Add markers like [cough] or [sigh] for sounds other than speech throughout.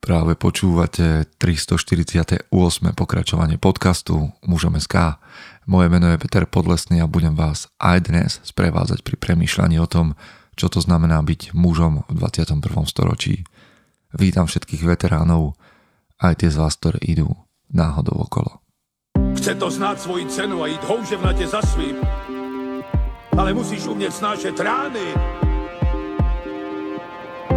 Práve počúvate 348. pokračovanie podcastu Mužom SK. Moje meno je Peter Podlesný a budem vás aj dnes sprevádzať pri premýšľaní o tom, čo to znamená byť mužom v 21. storočí. Vítam všetkých veteránov, aj tie z vás, ktoré idú náhodou okolo. Chce to znáť svoji cenu a ísť houževnate za svým. Ale musíš umieť snášať rány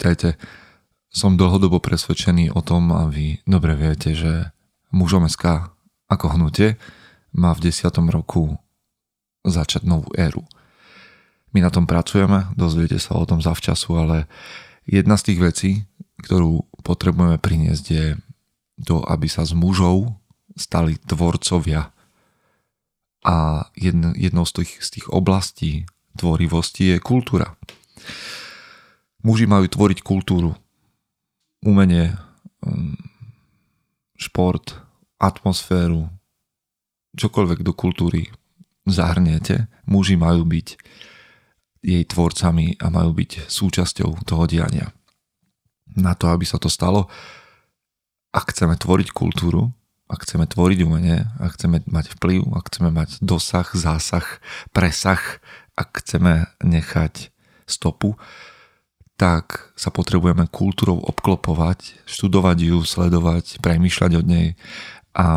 Vítajte. Som dlhodobo presvedčený o tom a vy dobre viete, že mužom SK ako hnutie má v 10. roku začať novú éru. My na tom pracujeme, dozviete sa o tom zavčasu, ale jedna z tých vecí, ktorú potrebujeme priniesť je to, aby sa z mužov stali tvorcovia. A jednou z tých, z tých oblastí tvorivosti je kultúra. Muži majú tvoriť kultúru, umenie, um, šport, atmosféru, čokoľvek do kultúry zahrniete, muži majú byť jej tvorcami a majú byť súčasťou toho diania. Na to, aby sa to stalo, ak chceme tvoriť kultúru, ak chceme tvoriť umenie, ak chceme mať vplyv, ak chceme mať dosah, zásah, presah, ak chceme nechať stopu, tak sa potrebujeme kultúrou obklopovať, študovať ju, sledovať, premýšľať od nej a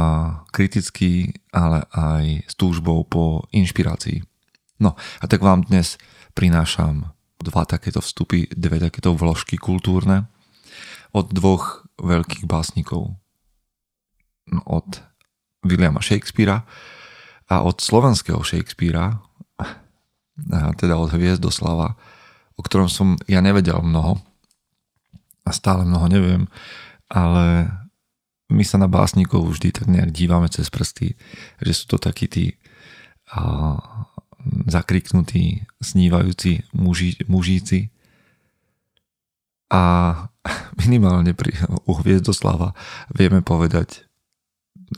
kriticky, ale aj s túžbou po inšpirácii. No a tak vám dnes prinášam dva takéto vstupy, dve takéto vložky kultúrne od dvoch veľkých básnikov. No, od Williama Shakespearea a od slovenského Shakespearea, teda od Hviezdoslava, o ktorom som ja nevedel mnoho a stále mnoho neviem, ale my sa na básnikov vždy tak nejak dívame cez prsty, že sú to takí tí a, zakriknutí, snívajúci muži, mužíci. A minimálne pri, u Hviezdoslava vieme povedať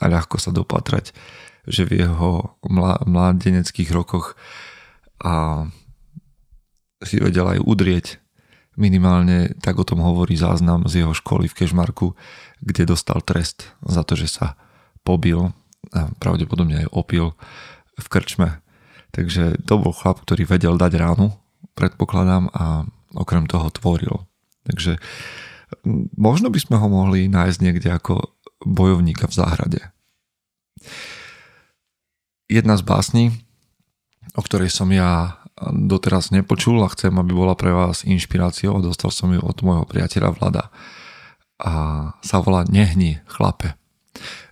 a ľahko sa dopatrať, že v jeho mládeneckých rokoch a si vedel aj udrieť. Minimálne tak o tom hovorí záznam z jeho školy v Kešmarku, kde dostal trest za to, že sa pobil a pravdepodobne aj opil v krčme. Takže to bol chlap, ktorý vedel dať ránu, predpokladám, a okrem toho tvoril. Takže možno by sme ho mohli nájsť niekde ako bojovníka v záhrade. Jedna z básní, o ktorej som ja doteraz nepočul a chcem, aby bola pre vás inšpiráciou. Dostal som ju od môjho priateľa Vlada. A sa volá Nehni, chlape.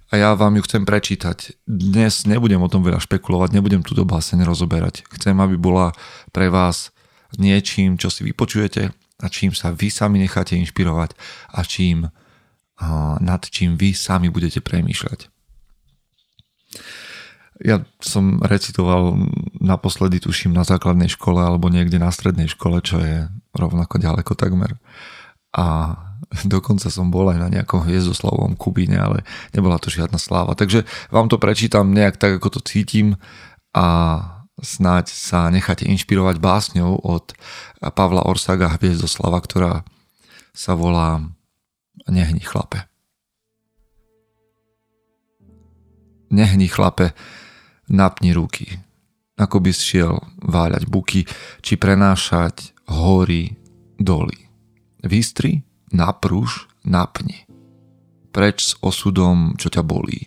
A ja vám ju chcem prečítať. Dnes nebudem o tom veľa špekulovať, nebudem túto báseň rozoberať. Chcem, aby bola pre vás niečím, čo si vypočujete a čím sa vy sami necháte inšpirovať a čím, nad čím vy sami budete premýšľať. Ja som recitoval naposledy, tuším, na základnej škole alebo niekde na strednej škole, čo je rovnako ďaleko takmer. A dokonca som bol aj na nejakom hviezdoslavovom Kubíne, ale nebola to žiadna sláva. Takže vám to prečítam nejak tak, ako to cítim a snáď sa necháte inšpirovať básňou od Pavla Orsaga Hviezdoslava, ktorá sa volá Nehni chlape. Nehni chlape, napni ruky, ako by šiel váľať buky, či prenášať hory, doly. Vystri, napruž, napni. Preč s osudom, čo ťa bolí,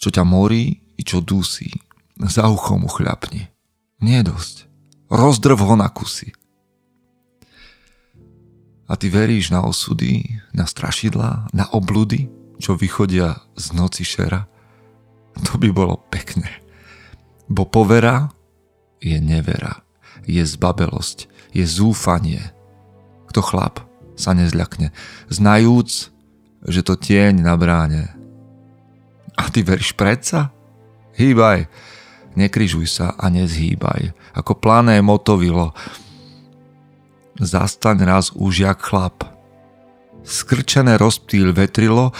čo ťa morí i čo dusí. Za uchom uchľapni. Nie dosť. Rozdrv ho na kusy. A ty veríš na osudy, na strašidlá, na obludy, čo vychodia z noci šera? To by bolo pekné. Bo povera je nevera, je zbabelosť, je zúfanie. Kto chlap, sa nezľakne, znajúc, že to tieň na bráne. A ty veríš predsa? Hýbaj, nekryžuj sa a nezhýbaj, ako plané motovilo. Zastaň raz už jak chlap. Skrčené rozptýl vetrilo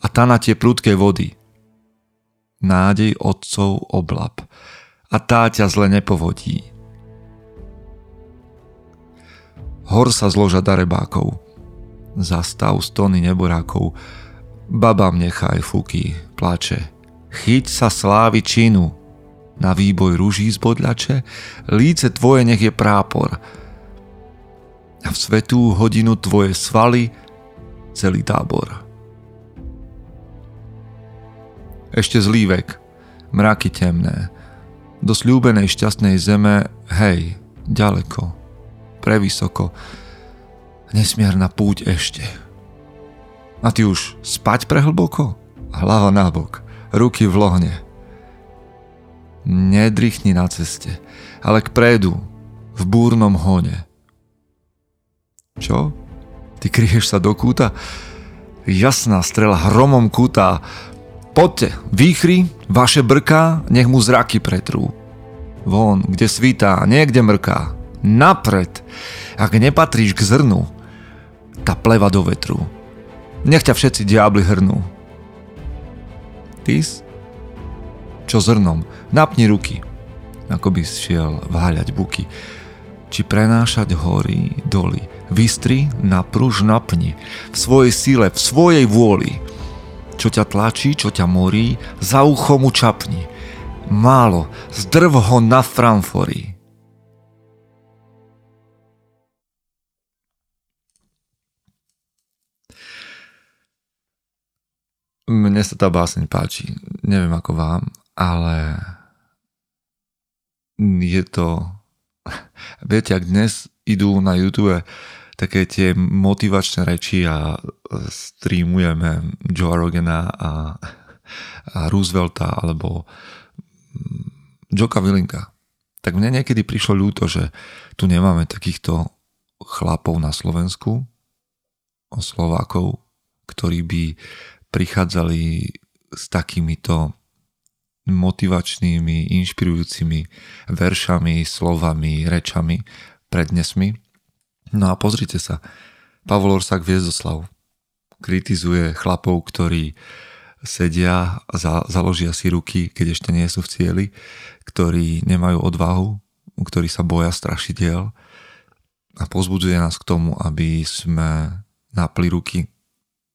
a tá na tie prudké vody. Nádej otcov oblap a tá ťa zle nepovodí. Hor sa zloža darebákov, zastav stony neborákov, babám nechaj fuky, plače, chyť sa slávy činu, na výboj ruží zbodľače, líce tvoje nech je prápor, a v svetú hodinu tvoje svaly celý tábor. Ešte zlý vek, mraky temné, do sľúbenej šťastnej zeme, hej, ďaleko, prevysoko, nesmierna púť ešte. A ty už spať prehlboko? Hlava na ruky v lohne. Nedrychni na ceste, ale k prédu, v búrnom hone. Čo? Ty kryješ sa do kúta? Jasná strela hromom kúta. Poďte, výchry, vaše brká, nech mu zraky pretrú. Von, kde svítá, niekde mrká. Napred, ak nepatríš k zrnu, tá pleva do vetru. Nech ťa všetci diabli hrnú. Tys? Čo zrnom? Napni ruky, ako by šiel váľať buky či prenášať hory, doly. Vystri, napruž, napni. V svojej sile, v svojej vôli. Čo ťa tlačí, čo ťa morí, za ucho mu čapni. Málo, zdrv ho na framfory. Mne sa tá báseň páči. Neviem ako vám, ale je to [laughs] Viete, ak dnes idú na YouTube také tie motivačné reči a streamujeme Joe Rogana a, a Roosevelta alebo mm, Joka Willinka, tak mne niekedy prišlo ľúto, že tu nemáme takýchto chlapov na Slovensku, Slovákov, ktorí by prichádzali s takýmito motivačnými, inšpirujúcimi veršami, slovami, rečami, prednesmi. No a pozrite sa, Pavol Orsak Viezoslav kritizuje chlapov, ktorí sedia za, založia si ruky, keď ešte nie sú v cieli, ktorí nemajú odvahu, ktorí sa boja strašidiel a pozbudzuje nás k tomu, aby sme napli ruky,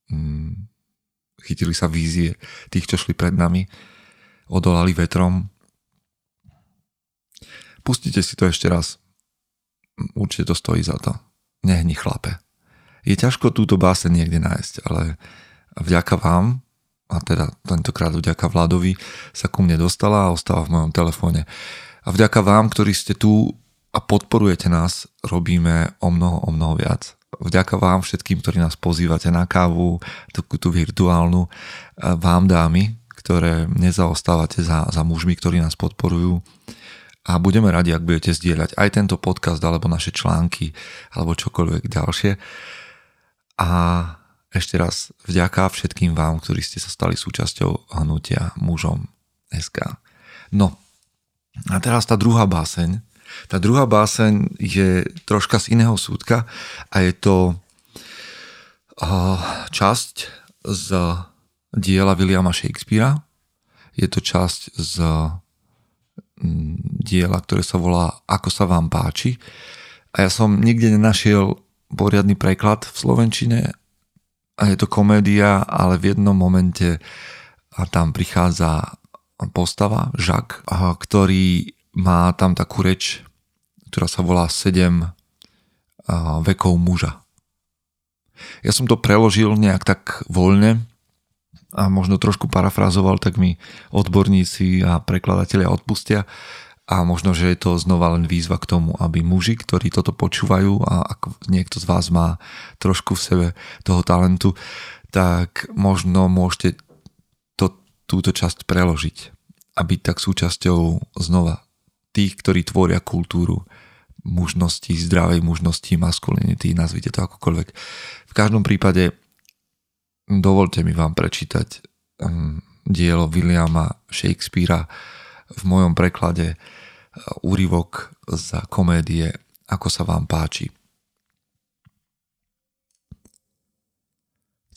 mm, chytili sa vízie tých, čo šli pred nami odolali vetrom. Pustite si to ešte raz. Určite to stojí za to. Nehni chlape. Je ťažko túto báse niekde nájsť, ale vďaka vám, a teda tentokrát vďaka Vladovi, sa ku mne dostala a ostáva v mojom telefóne. A vďaka vám, ktorí ste tu a podporujete nás, robíme o mnoho, o mnoho viac. Vďaka vám všetkým, ktorí nás pozývate na kávu, takú tú virtuálnu, vám dámy, ktoré nezaostávate za, za mužmi, ktorí nás podporujú a budeme radi, ak budete zdieľať aj tento podcast alebo naše články alebo čokoľvek ďalšie. A ešte raz vďaka všetkým vám, ktorí ste sa stali súčasťou hnutia mužom SK. No a teraz tá druhá báseň. Tá druhá báseň je troška z iného súdka a je to časť z diela Williama Shakespearea. Je to časť z diela, ktoré sa volá Ako sa vám páči. A ja som nikde nenašiel poriadny preklad v Slovenčine a je to komédia, ale v jednom momente a tam prichádza postava, Žak, ktorý má tam takú reč, ktorá sa volá 7 vekov muža. Ja som to preložil nejak tak voľne, a možno trošku parafrazoval, tak mi odborníci a prekladatelia odpustia a možno, že je to znova len výzva k tomu, aby muži, ktorí toto počúvajú a ak niekto z vás má trošku v sebe toho talentu, tak možno môžete to, túto časť preložiť a byť tak súčasťou znova tých, ktorí tvoria kultúru mužnosti, zdravej mužnosti, maskulinity, nazvite to akokoľvek. V každom prípade dovolte mi vám prečítať um, dielo Williama Shakespearea v mojom preklade uh, úryvok za komédie Ako sa vám páči.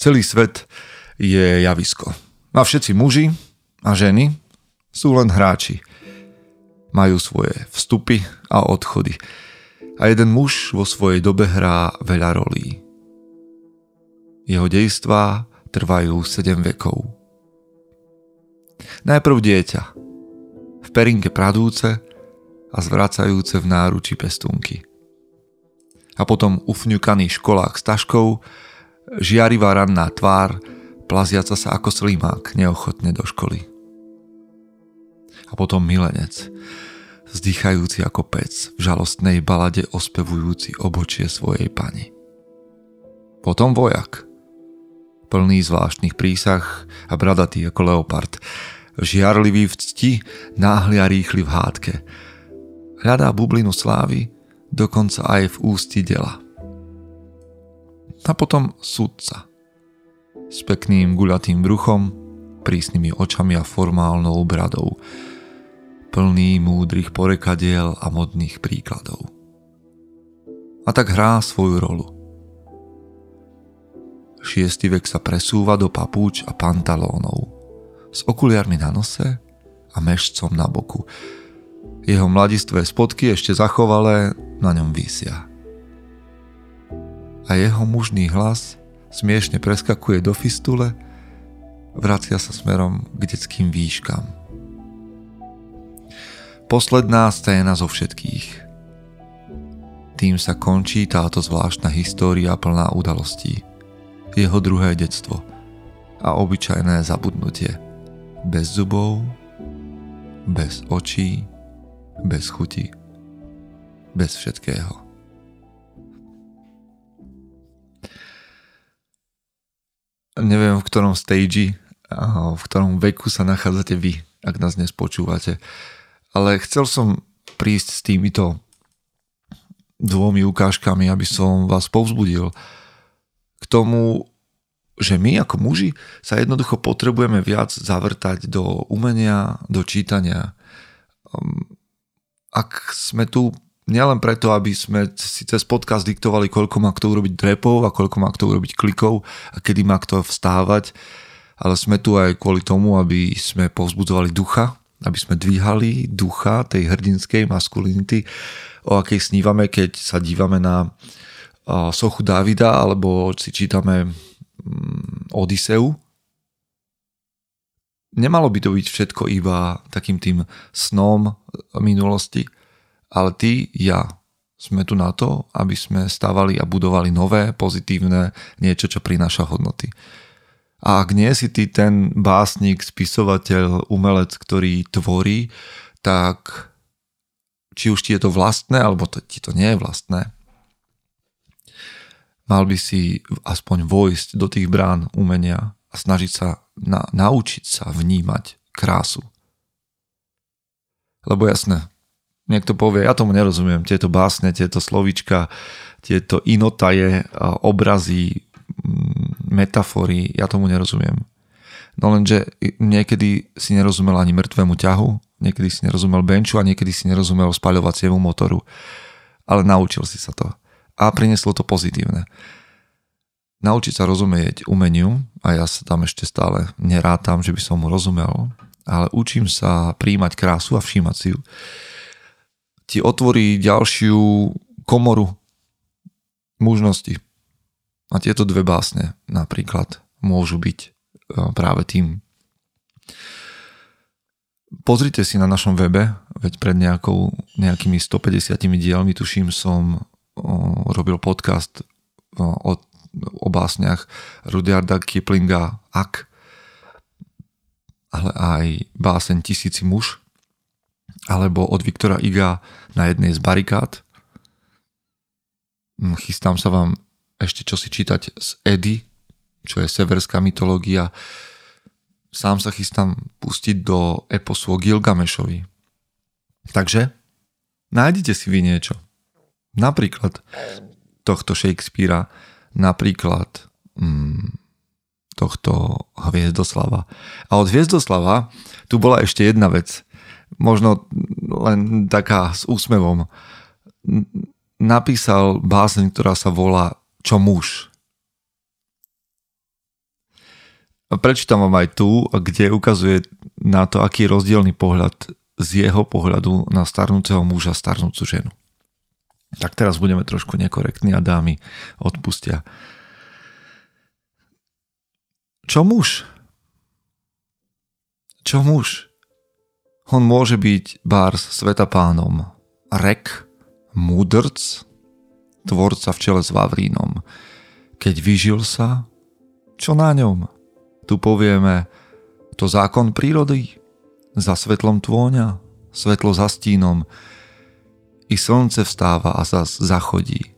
Celý svet je javisko. A všetci muži a ženy sú len hráči. Majú svoje vstupy a odchody. A jeden muž vo svojej dobe hrá veľa rolí. Jeho dejstvá trvajú 7 vekov. Najprv dieťa. V perinke pradúce a zvracajúce v náruči pestúnky. A potom ufňukaný školák s taškou, žiarivá ranná tvár, plaziaca sa ako slimák neochotne do školy. A potom milenec, vzdychajúci ako pec, v žalostnej balade ospevujúci obočie svojej pani. Potom vojak, plný zvláštnych prísah a bradatý ako leopard, žiarlivý v cti, náhli a rýchly v hádke. Hľadá bublinu slávy, dokonca aj v ústi dela. A potom sudca – s pekným guľatým bruchom, prísnymi očami a formálnou bradou, plný múdrych porekadiel a modných príkladov. A tak hrá svoju rolu. Šiestý vek sa presúva do papúč a pantalónov, s okuliarmi na nose a mešcom na boku. Jeho mladistvé spodky ešte zachovalé na ňom vysia. A jeho mužný hlas – smiešne preskakuje do fistule, vracia sa smerom k detským výškam. Posledná scéna zo všetkých. Tým sa končí táto zvláštna história plná udalostí. Jeho druhé detstvo a obyčajné zabudnutie. Bez zubov, bez očí, bez chuti, bez všetkého. neviem v ktorom stage, v ktorom veku sa nachádzate vy, ak nás dnes počúvate. Ale chcel som prísť s týmito dvomi ukážkami, aby som vás povzbudil k tomu, že my ako muži sa jednoducho potrebujeme viac zavrtať do umenia, do čítania. Um, ak sme tu nielen preto, aby sme si cez podcast diktovali, koľko má kto urobiť drepov a koľko má kto urobiť klikov a kedy má kto vstávať, ale sme tu aj kvôli tomu, aby sme povzbudzovali ducha, aby sme dvíhali ducha tej hrdinskej maskulinity, o akej snívame, keď sa dívame na sochu Davida alebo si čítame mm, Odiseu. Nemalo by to byť všetko iba takým tým snom minulosti, ale ty, ja, sme tu na to, aby sme stavali a budovali nové, pozitívne, niečo, čo prináša hodnoty. A ak nie si ty ten básnik, spisovateľ, umelec, ktorý tvorí, tak či už ti je to vlastné, alebo to, ti to nie je vlastné, mal by si aspoň vojsť do tých brán umenia a snažiť sa na, naučiť sa vnímať krásu. Lebo jasné, niekto povie, ja tomu nerozumiem, tieto básne, tieto slovička, tieto inotaje, obrazy, mm, metafory, ja tomu nerozumiem. No lenže niekedy si nerozumel ani mŕtvemu ťahu, niekedy si nerozumel benču a niekedy si nerozumel spaľovaciemu motoru. Ale naučil si sa to. A prinieslo to pozitívne. Naučiť sa rozumieť umeniu, a ja sa tam ešte stále nerátam, že by som mu rozumel, ale učím sa príjmať krásu a všímať si ju ti otvorí ďalšiu komoru možností. A tieto dve básne napríklad môžu byť e, práve tým. Pozrite si na našom webe, veď pred nejakou, nejakými 150 dielmi, tuším, som robil podcast o, o básniach Rudyarda Kiplinga Ak, ale aj báseň Tisíci muž, alebo od Viktora Iga na jednej z barikád. Hm, chystám sa vám ešte čosi čítať z Edy, čo je severská mytológia. Sám sa chystám pustiť do eposu o Gilgamešovi. Takže nájdite si vy niečo. Napríklad tohto Shakespearea, napríklad mm, tohto Hviezdoslava. A od Hviezdoslava tu bola ešte jedna vec, možno len taká s úsmevom. Napísal báseň, ktorá sa volá Čo muž. Prečítam vám aj tu, kde ukazuje na to, aký je rozdielný pohľad z jeho pohľadu na starnúceho muža, starnúcu ženu. Tak teraz budeme trošku nekorektní a dámy odpustia. Čo muž? Čo muž? On môže byť bárs sveta pánom, rek, múdrc, tvorca v čele s Vavrínom. Keď vyžil sa, čo na ňom? Tu povieme, to zákon prírody, za svetlom tvôňa, svetlo za stínom, i slnce vstáva a zas zachodí.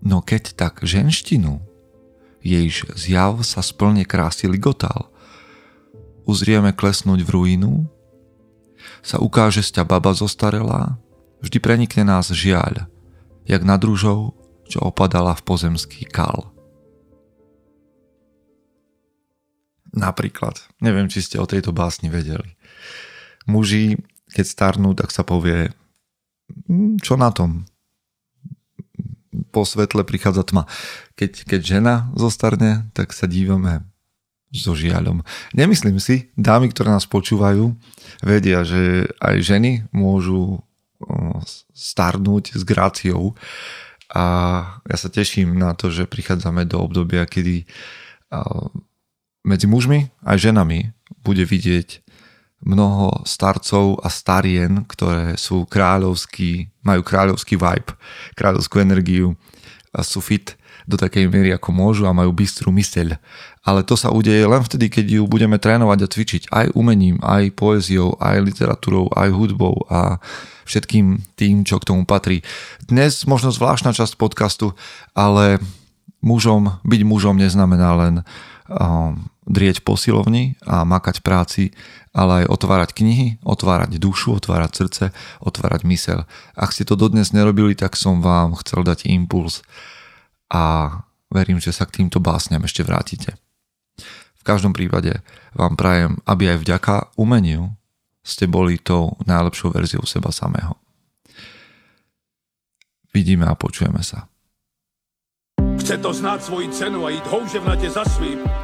No keď tak ženštinu, jejž zjav sa splne krásy ligotal, uzrieme klesnúť v ruinu, sa ukáže z ťa baba zostarelá, vždy prenikne nás žiaľ, jak nad rúžou, čo opadala v pozemský kal. Napríklad, neviem, či ste o tejto básni vedeli. Muži keď starnú, tak sa povie, hm, čo na tom? Po svetle prichádza tma. Keď, keď žena zostarne, tak sa dívame so žiaľom. Nemyslím si, dámy, ktoré nás počúvajú, vedia, že aj ženy môžu starnúť s gráciou a ja sa teším na to, že prichádzame do obdobia, kedy medzi mužmi aj ženami bude vidieť mnoho starcov a starien, ktoré sú kráľovský, majú kráľovský vibe, kráľovskú energiu a sú fit do takej miery, ako môžu a majú bystrú myseľ. Ale to sa udeje len vtedy, keď ju budeme trénovať a cvičiť aj umením, aj poéziou, aj literatúrou, aj hudbou a všetkým tým, čo k tomu patrí. Dnes možno zvláštna časť podcastu, ale mužom, byť mužom neznamená len um, drieť posilovni a makať práci, ale aj otvárať knihy, otvárať dušu, otvárať srdce, otvárať mysel. Ak ste to dodnes nerobili, tak som vám chcel dať impuls a verím, že sa k týmto básňam ešte vrátite. V každom prípade vám prajem, aby aj vďaka umeniu ste boli tou najlepšou verziou seba samého. Vidíme a počujeme sa. Chce to znát svoji cenu a jít houževnatě za svým.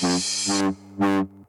Mm-hmm.